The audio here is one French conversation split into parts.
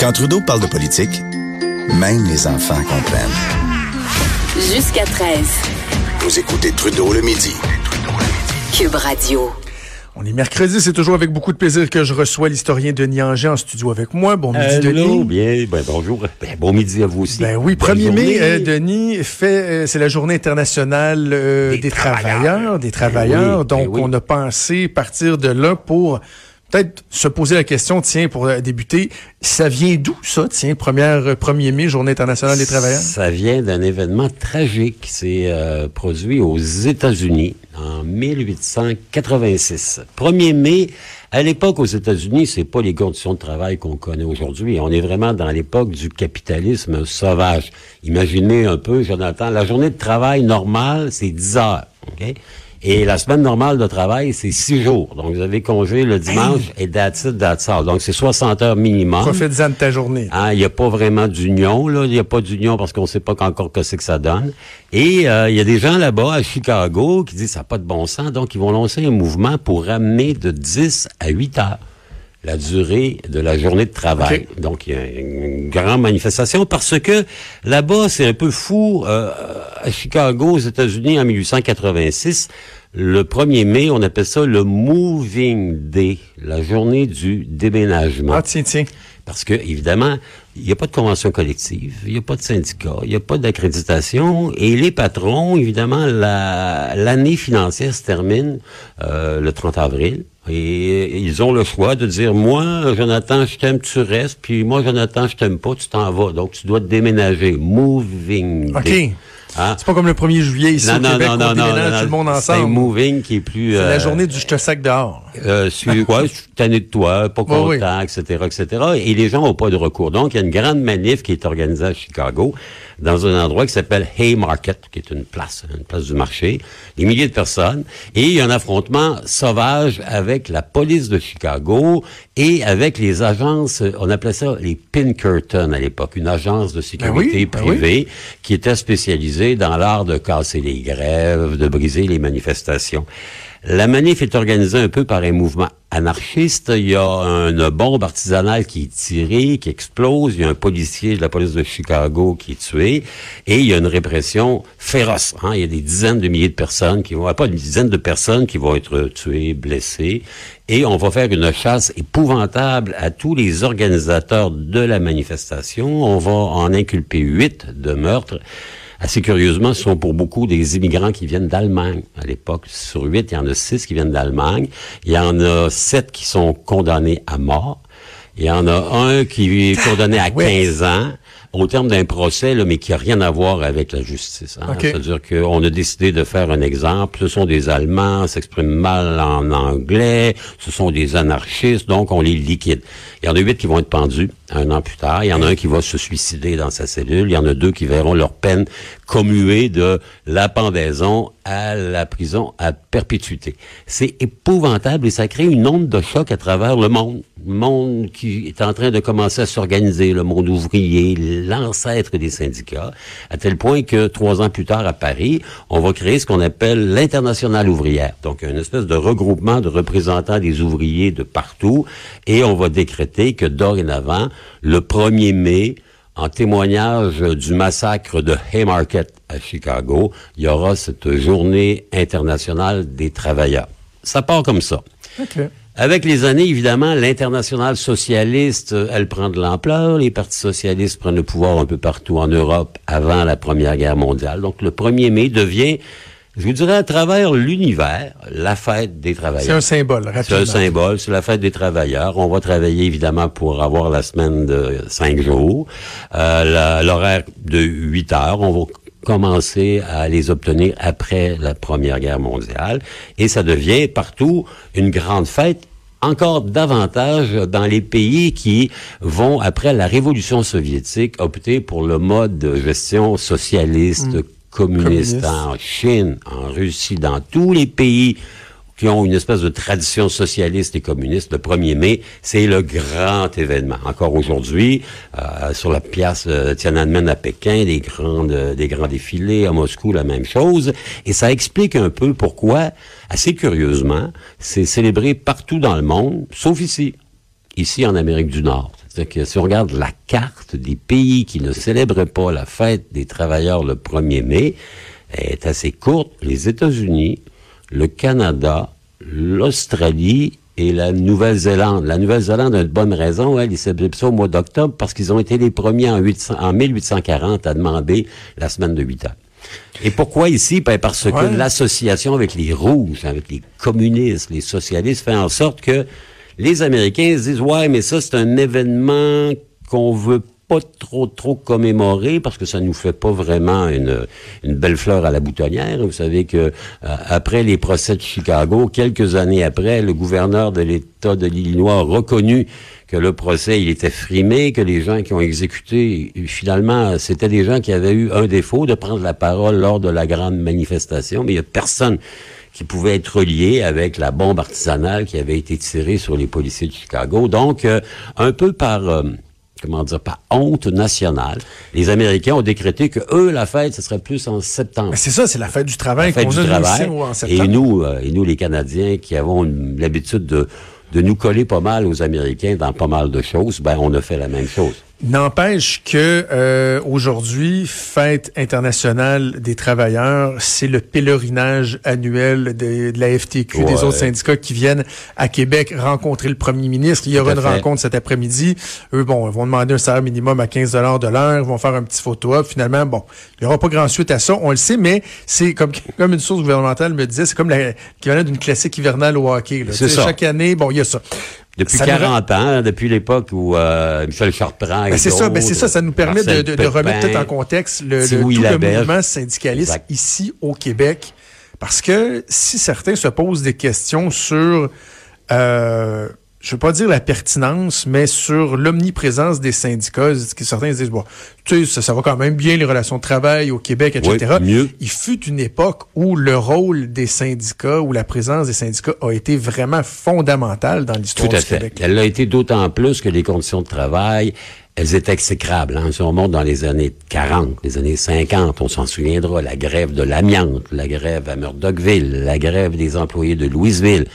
Quand Trudeau parle de politique, même les enfants comprennent. Jusqu'à 13. Vous écoutez Trudeau le midi. Cube Radio. On est mercredi, c'est toujours avec beaucoup de plaisir que je reçois l'historien Denis Anger en studio avec moi. Bon midi, Hello, Denis. bien, ben, bonjour. Ben, bon midi à vous aussi. Ben oui, Bonne 1er mai, euh, Denis, fait, euh, c'est la journée internationale euh, des, Des travailleurs, travailleurs. des travailleurs. oui, ben Donc, oui. on a pensé partir de là pour peut-être se poser la question, tiens, pour euh, débuter, ça vient d'où ça, tiens, première, euh, 1er mai, journée internationale des travailleurs? Ça vient d'un événement tragique qui s'est euh, produit aux États-Unis en 1886. 1er mai, à l'époque aux États-Unis, c'est pas les conditions de travail qu'on connaît aujourd'hui. On est vraiment dans l'époque du capitalisme sauvage. Imaginez un peu, Jonathan, la journée de travail normale, c'est 10 heures. OK? Et la semaine normale de travail, c'est 6 jours. Donc, vous avez congé le dimanche et that's it, that's all. Donc, c'est 60 heures minimum. Profite-en de ta journée. Hein, Il n'y a pas vraiment d'union, là. Il n'y a pas d'union parce qu'on ne sait pas encore que c'est que ça donne. Et euh, il y a des gens là-bas, à Chicago, qui disent ça n'a pas de bon sens. Donc, ils vont lancer un mouvement pour ramener de 10 à 8 heures la durée de la journée de travail. Donc, il y a une grande manifestation parce que là-bas, c'est un peu fou. Euh, à Chicago, aux États-Unis, en 1886, le 1er mai, on appelle ça le Moving Day, la journée du déménagement. Ah, tiens, tiens. Parce que, évidemment, il n'y a pas de convention collective, il n'y a pas de syndicat, il n'y a pas d'accréditation, et les patrons, évidemment, la- l'année financière se termine euh, le 30 avril, et ils ont le choix de dire, moi, Jonathan, je t'aime, tu restes, puis moi, Jonathan, je t'aime pas, tu t'en vas, donc tu dois te déménager. Moving. Hein? C'est pas comme le 1er juillet ici au Québec, on déménage tout le monde C'est ensemble. moving qui est plus... C'est la euh, journée du je te sac dehors. euh, ouais, je suis tanné de toi, pas Ouais, oui. content, etc., etc. Et les gens n'ont pas de recours. Donc, il y a une grande manif qui est organisée à Chicago, dans un endroit qui s'appelle Haymarket, qui est une place, une place du marché, des milliers de personnes. Et il y a un affrontement sauvage avec la police de Chicago et avec les agences, on appelait ça les Pinkerton à l'époque, une agence de sécurité oui, ben oui. privée qui était spécialisée dans l'art de casser les grèves, de briser les manifestations. La manif est organisée un peu par un mouvement anarchiste. Il y a une bombe artisanale qui est tirée, qui explose. Il y a un policier de la police de Chicago qui est tué. Et il y a une répression féroce. hein. Il y a des dizaines de milliers de personnes qui vont, ah, pas une dizaine de personnes qui vont être tuées, blessées. Et on va faire une chasse épouvantable à tous les organisateurs de la manifestation. On va en inculper huit de meurtres. Assez curieusement, ce sont pour beaucoup des immigrants qui viennent d'Allemagne. À l'époque, sur huit, il y en a six qui viennent d'Allemagne. Il y en a sept qui sont condamnés à mort. Il y en a un qui est condamné à ouais. 15 ans au terme d'un procès, là, mais qui a rien à voir avec la justice. hein. OK. C'est-à-dire qu'on a décidé de faire un exemple. Ce sont des Allemands, s'expriment mal en anglais, ce sont des anarchistes, donc on les liquide. Il y en a huit qui vont être pendus un an plus tard. Il y en a un qui va se suicider dans sa cellule. Il y en a deux qui verront leur peine commuée de la pendaison à la prison à perpétuité. C'est épouvantable et ça crée une onde de choc à travers le monde. Le monde qui est en train de commencer à s'organiser, le monde ouvrier, l'ancêtre des syndicats, à tel point que trois ans plus tard à Paris, on va créer ce qu'on appelle l'internationale ouvrière. Donc, une espèce de regroupement de représentants des ouvriers de partout et on va décréter que dorénavant, le 1er mai, en témoignage du massacre de Haymarket à Chicago, il y aura cette journée internationale des travailleurs. Ça part comme ça. Avec les années, évidemment, l'internationale socialiste, euh, elle prend de l'ampleur. Les partis socialistes prennent le pouvoir un peu partout en Europe avant la Première Guerre mondiale. Donc, le 1er mai devient, je vous dirais, à travers l'univers, la fête des travailleurs. C'est un symbole, C'est rapidement. un symbole, c'est la fête des travailleurs. On va travailler évidemment pour avoir la semaine de cinq jours, euh, l'horaire de 8 heures. On va commencer à les obtenir après la Première Guerre mondiale. Et ça devient partout une grande fête encore davantage dans les pays qui vont, après la révolution soviétique, opter pour le mode de gestion socialiste, communiste, Communiste. en Chine, en Russie, dans tous les pays qui ont une espèce de tradition socialiste et communiste, le 1er mai, c'est le grand événement. Encore aujourd'hui, euh, sur la pièce euh, Tiananmen à Pékin, des, grandes, euh, des grands défilés, à Moscou, la même chose. Et ça explique un peu pourquoi, assez curieusement, c'est célébré partout dans le monde, sauf ici, ici en Amérique du Nord. Que si on regarde la carte des pays qui ne célèbrent pas la fête des travailleurs le 1er mai, elle est assez courte. Les États-Unis, le Canada, l'Australie et la Nouvelle-Zélande. La Nouvelle-Zélande a une bonne raison, elle, ils célèbrent ça au mois d'octobre parce qu'ils ont été les premiers en, 800 en 1840 à demander la semaine de 8 heures. Et pourquoi ici? Ben parce que Ouais. l'association avec les rouges, avec les communistes, les socialistes, fait en sorte que les Américains se disent, ouais, mais ça, c'est un événement qu'on veut pas trop, trop commémorer parce que ça nous fait pas vraiment une, une belle fleur à la boutonnière. Vous savez que euh, après les procès de Chicago, quelques années après, le gouverneur de l'État de l'Illinois a reconnu que le procès, il était frimé, que les gens qui ont exécuté, finalement, c'était des gens qui avaient eu un défaut de prendre la parole lors de la grande manifestation, mais il y a personne qui pouvait être relié avec la bombe artisanale qui avait été tirée sur les policiers de Chicago. Donc, euh, un peu par... euh, comment dire, par honte nationale, les Américains ont décrété que eux, la fête, ce serait plus en septembre. C'est ça, c'est la fête du travail fête qu'on du a travail. en septembre. Et nous, euh, et nous, les Canadiens, qui avons l'habitude de, de nous coller pas mal aux Américains dans pas mal de choses, ben, on a fait la même chose. N'empêche que euh, aujourd'hui, fête internationale des travailleurs, c'est le pèlerinage annuel de, de la FTQ, des autres syndicats qui viennent à Québec rencontrer le premier ministre. Il y aura une fait. rencontre cet après-midi. Eux, bon, ils vont demander un salaire minimum à 15 de l'heure, ils vont faire un petit photo-op. Finalement, bon, il n'y aura pas grand suite à ça, on le sait, mais c'est comme, comme une source gouvernementale me disait, c'est comme l'équivalent d'une classique hivernale au hockey. là. C'est ça. Chaque année, bon, il y a ça. Depuis Ça nous 40 ans, depuis l'époque où euh, Michel Chartrand... et Ben, c'est ça, ben, c'est ça, ça nous permet de, Marcel de- de remettre tout en contexte le, tout le mouvement syndicaliste Exact. ici au Québec. Parce que si certains se posent des questions sur, euh, je veux pas dire la pertinence, mais sur l'omniprésence des syndicats, que certains se disent, bon, tu sais, ça, ça va quand même bien les relations de travail au Québec, etc. Oui, mieux. Il fut une époque où le rôle des syndicats, où la présence des syndicats a été vraiment fondamentale dans l'histoire Tout à du fait. Québec. Elle l'a été d'autant plus que les conditions de travail, elles étaient exécrables. Hein. Si on monte dans les années 40, les années 50, on s'en souviendra, la grève de l'amiante, la grève à Murdochville, la grève des employés de Louisville.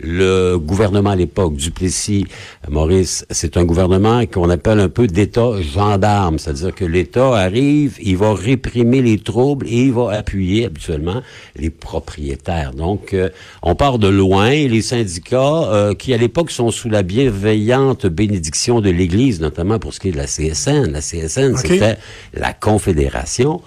Le gouvernement à l'époque, Duplessis, Maurice, c'est un gouvernement qu'on appelle un peu d'État gendarme, c'est-à-dire que l'État arrive, il va réprimer les troubles et il va appuyer habituellement les propriétaires. Donc, euh, on part de loin. Les syndicats, euh, qui à l'époque sont sous la bienveillante bénédiction de l'Église, notamment pour ce qui est de la CSN. La CSN, c'était la Confédération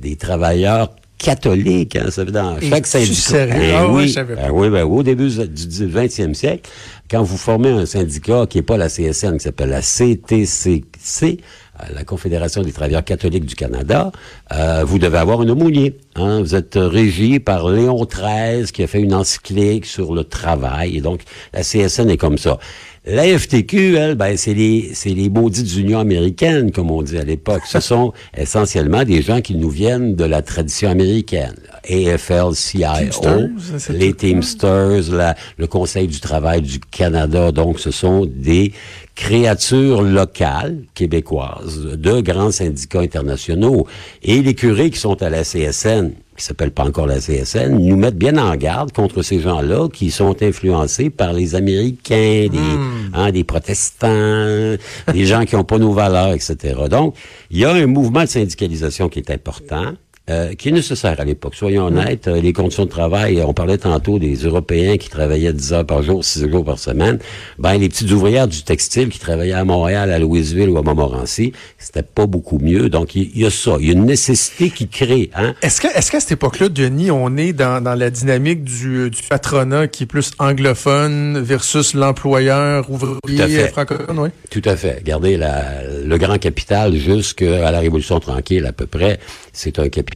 des travailleurs catholiques. Hein, ça veut dans Et chaque syndicat. Ben Ah ouais, oui, je savais pas. ben oui, ben oui, au début du du 20e siècle, quand vous formez un syndicat qui n'est pas la CSN, qui s'appelle la CTCC, euh, la Confédération des travailleurs catholiques du Canada, euh, vous devez avoir un aumônier. Hein? Vous êtes régi par Léon XIII qui a fait une encyclique sur le travail. Et donc, la CSN est comme ça. La FTQ, elle, ben, c'est les, c'est les maudites unions américaines, comme on dit à l'époque. Ce sont essentiellement des gens qui nous viennent de la tradition américaine. AFL-CIO, Teamsters, c'est les ça? Teamsters, la- le Conseil du travail du Canada. Donc, ce sont des créatures locales québécoises de grands syndicats internationaux. Et les curés qui sont à la CSN, qui s'appelle pas encore la CSN, nous mettent bien en garde contre ces gens-là qui sont influencés par les Américains, des, hein, des protestants, des gens qui n'ont pas nos valeurs, etc. Donc, il y a un mouvement de syndicalisation qui est important. Euh, qui est nécessaire à l'époque. Soyons honnêtes, euh, les conditions de travail, on parlait tantôt des Européens qui travaillaient 10 heures par jour, 6 jours par semaine. Ben, les petites ouvrières du textile qui travaillaient à Montréal, à Louisville ou à Montmorency, c'était pas beaucoup mieux. Donc, il il y, a ça. Il y a une nécessité qui crée. Hein? Est-ce que, est-ce qu'à cette époque-là, Denis, on est dans, dans la dynamique du, du patronat qui est plus anglophone versus l'employeur ouvrier francophone, oui? Tout à fait. Regardez, la, le grand capital jusqu'à la Révolution tranquille à peu près, c'est un capital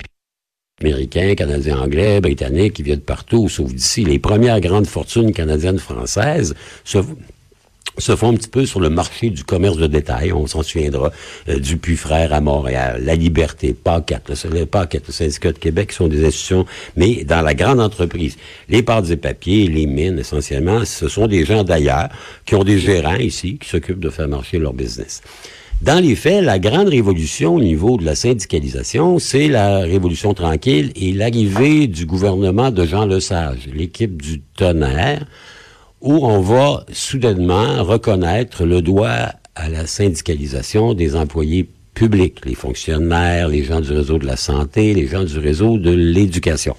Américains, Canadiens, Anglais, Britanniques, qui viennent partout, sauf d'ici. Les premières grandes fortunes canadiennes françaises se, font un petit peu sur le marché du commerce de détail. On s'en souviendra. Euh, Dupuis Frères à Montréal, La Liberté, PACAT, le, le syndicat de Québec, sont des institutions, mais dans la grande entreprise. Les pâtes et papiers, les mines, essentiellement, ce sont des gens d'ailleurs qui ont des gérants ici, qui s'occupent de faire marcher leur business. Dans les faits, la grande révolution au niveau de la syndicalisation, c'est la révolution tranquille et l'arrivée du gouvernement de Jean Lesage, l'équipe du tonnerre, où on va soudainement reconnaître le droit à la syndicalisation des employés publics, les fonctionnaires, les gens du réseau de la santé, les gens du réseau de l'éducation.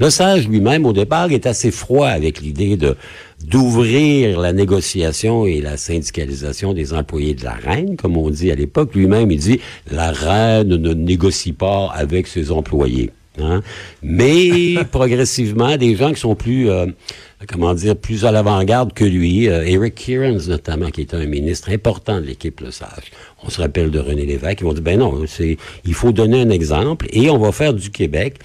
Le sage lui-même, au départ, est assez froid avec l'idée de d'ouvrir la négociation et la syndicalisation des employés de la reine, comme on dit à l'époque. Lui-même, il dit la reine ne négocie pas avec ses employés. Hein? Mais progressivement, des gens qui sont plus, euh, comment dire, plus à l'avant-garde que lui, euh, Eric Kearns notamment, qui est un ministre important de l'équipe Le Sage. On se rappelle de René Lévesque, ils vont dire, ben non, c'est, il faut donner un exemple et on va faire du Québec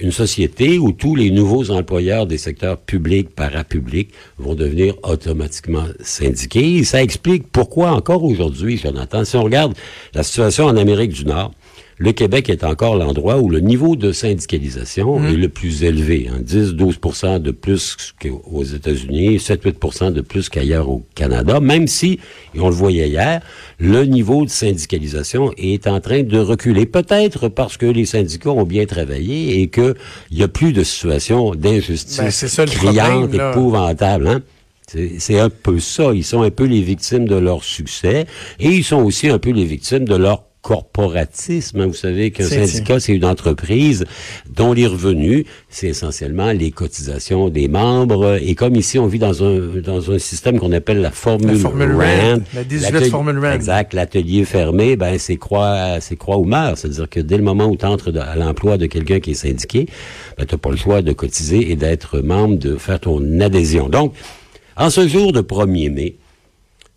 une société où tous les nouveaux employeurs des secteurs publics, parapublics vont devenir automatiquement syndiqués. Et ça explique pourquoi encore aujourd'hui, Jonathan, si on regarde la situation en Amérique du Nord, le Québec est encore l'endroit où le niveau de syndicalisation est le plus élevé. Hein, 10-12% de plus qu'aux États-Unis, 7-8% de plus qu'ailleurs au Canada, même si, et on le voyait hier, le niveau de syndicalisation est en train de reculer. Peut-être parce que les syndicats ont bien travaillé et qu'il n'y a plus de situation d'injustice Ben, criante, problème, épouvantable. Hein? C'est un peu ça. Ils sont un peu les victimes de leur succès et ils sont aussi un peu les victimes de leur corporatisme. hein. Vous savez qu'un syndicat, c'est une entreprise dont les revenus, c'est essentiellement les cotisations des membres. Et comme ici, on vit dans un, dans un système qu'on appelle la formule, La formule Rand. Rand, la 18 l'atelier- formule Rand. Exact. L'atelier fermé, ben, c'est croix, c'est croix ou meurt. C'est-à-dire que dès le moment où tu entres à l'emploi de quelqu'un qui est syndiqué, ben, tu n'as pas le choix de cotiser et d'être membre, de faire ton adhésion. Donc, en ce jour de 1er mai,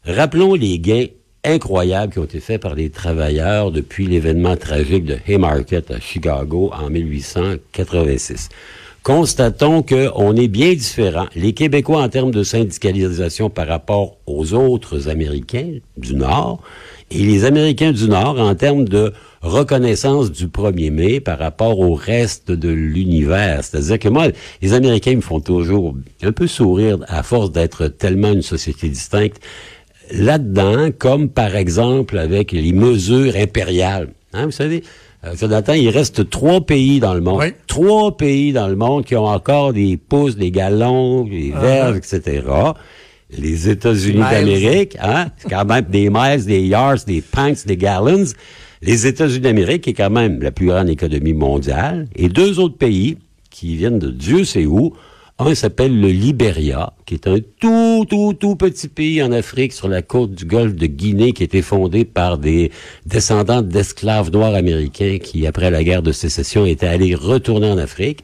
rappelons les gains incroyables qui ont été faits par les travailleurs depuis l'événement tragique de Haymarket à Chicago en 1886. Constatons qu'on est bien différent. Les Québécois, en termes de syndicalisation par rapport aux autres Américains du Nord, et les Américains du Nord, en termes de reconnaissance du 1er mai par rapport au reste de l'univers. C'est-à-dire que moi, les Américains me font toujours un peu sourire à force d'être tellement une société distincte là-dedans, comme par exemple avec les mesures impériales. Hein, vous savez, euh, Jonathan, il reste trois pays dans le monde. Oui. Trois pays dans le monde qui ont encore des pouces, des gallons, des verges, etc. Les États-Unis d'Amérique, hein, c'est quand même des miles, des yards, des pints, des gallons. Les États-Unis d'Amérique, qui est quand même la plus grande économie mondiale, et deux autres pays qui viennent de Dieu sait où. Un s'appelle le Libéria, qui est un tout, tout, tout petit pays en Afrique sur la côte du golfe de Guinée, qui a été fondé par des descendants d'esclaves noirs américains qui, après la guerre de sécession, étaient allés retourner en Afrique.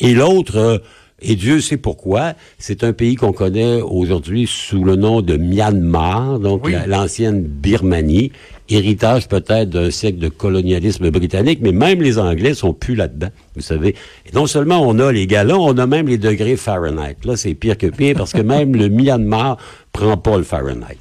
Et l'autre, et Dieu sait pourquoi, c'est un pays qu'on connaît aujourd'hui sous le nom de Myanmar, donc Oui. la- l'ancienne Birmanie, héritage peut-être d'un siècle de colonialisme britannique, mais même les Anglais sont plus là-dedans, vous savez. Et non seulement on a les galons, on a même les degrés Fahrenheit. Là, c'est pire que pire parce que même le Myanmar prend pas le Fahrenheit.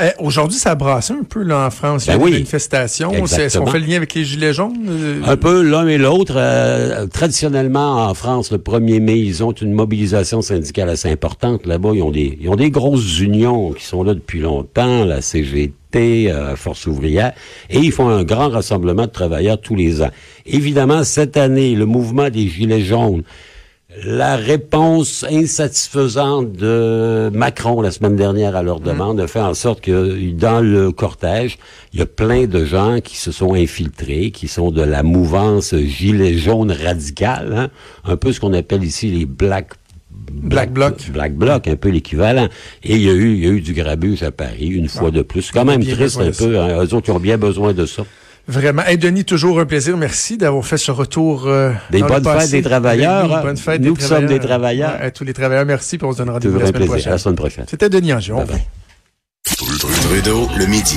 Euh, Aujourd'hui, ça brasse un peu là, en France. Il y a des manifestations. Est-ce qu'on fait le lien avec les Gilets jaunes? Euh, Un peu l'un et l'autre. euh, traditionnellement, en France, le 1er mai, ils ont une mobilisation syndicale assez importante. Là-bas, ils ont des, ils ont des grosses unions qui sont là depuis longtemps, la CGT, euh, Force ouvrière, et ils font un grand rassemblement de travailleurs tous les ans. Évidemment, cette année, le mouvement des Gilets jaunes, la réponse insatisfaisante de Macron la semaine dernière à leur demande a fait en sorte que dans le cortège, il y a plein de gens qui se sont infiltrés, qui sont de la mouvance gilet jaune radical, hein, un peu ce qu'on appelle ici les black Black Bloc. Black Bloc, un peu l'équivalent. Et il y a eu, il y a eu du grabuge à Paris, une fois de plus. C'est quand même triste un peu. Hein. Eux autres, ils ont bien besoin de ça. Vraiment. Hey, Denis, toujours un plaisir. Merci d'avoir fait ce retour. euh, Des dans le bonnes passé. fêtes des travailleurs, Oui, bonnes fêtes Nous des qui sommes des travailleurs. Ouais, à tous les travailleurs, merci. Puis on se donne rendez-vous la semaine plaisir. À la prochaine. semaine prochaine. C'était Denis Angion. Bye bye. Trudeau le midi.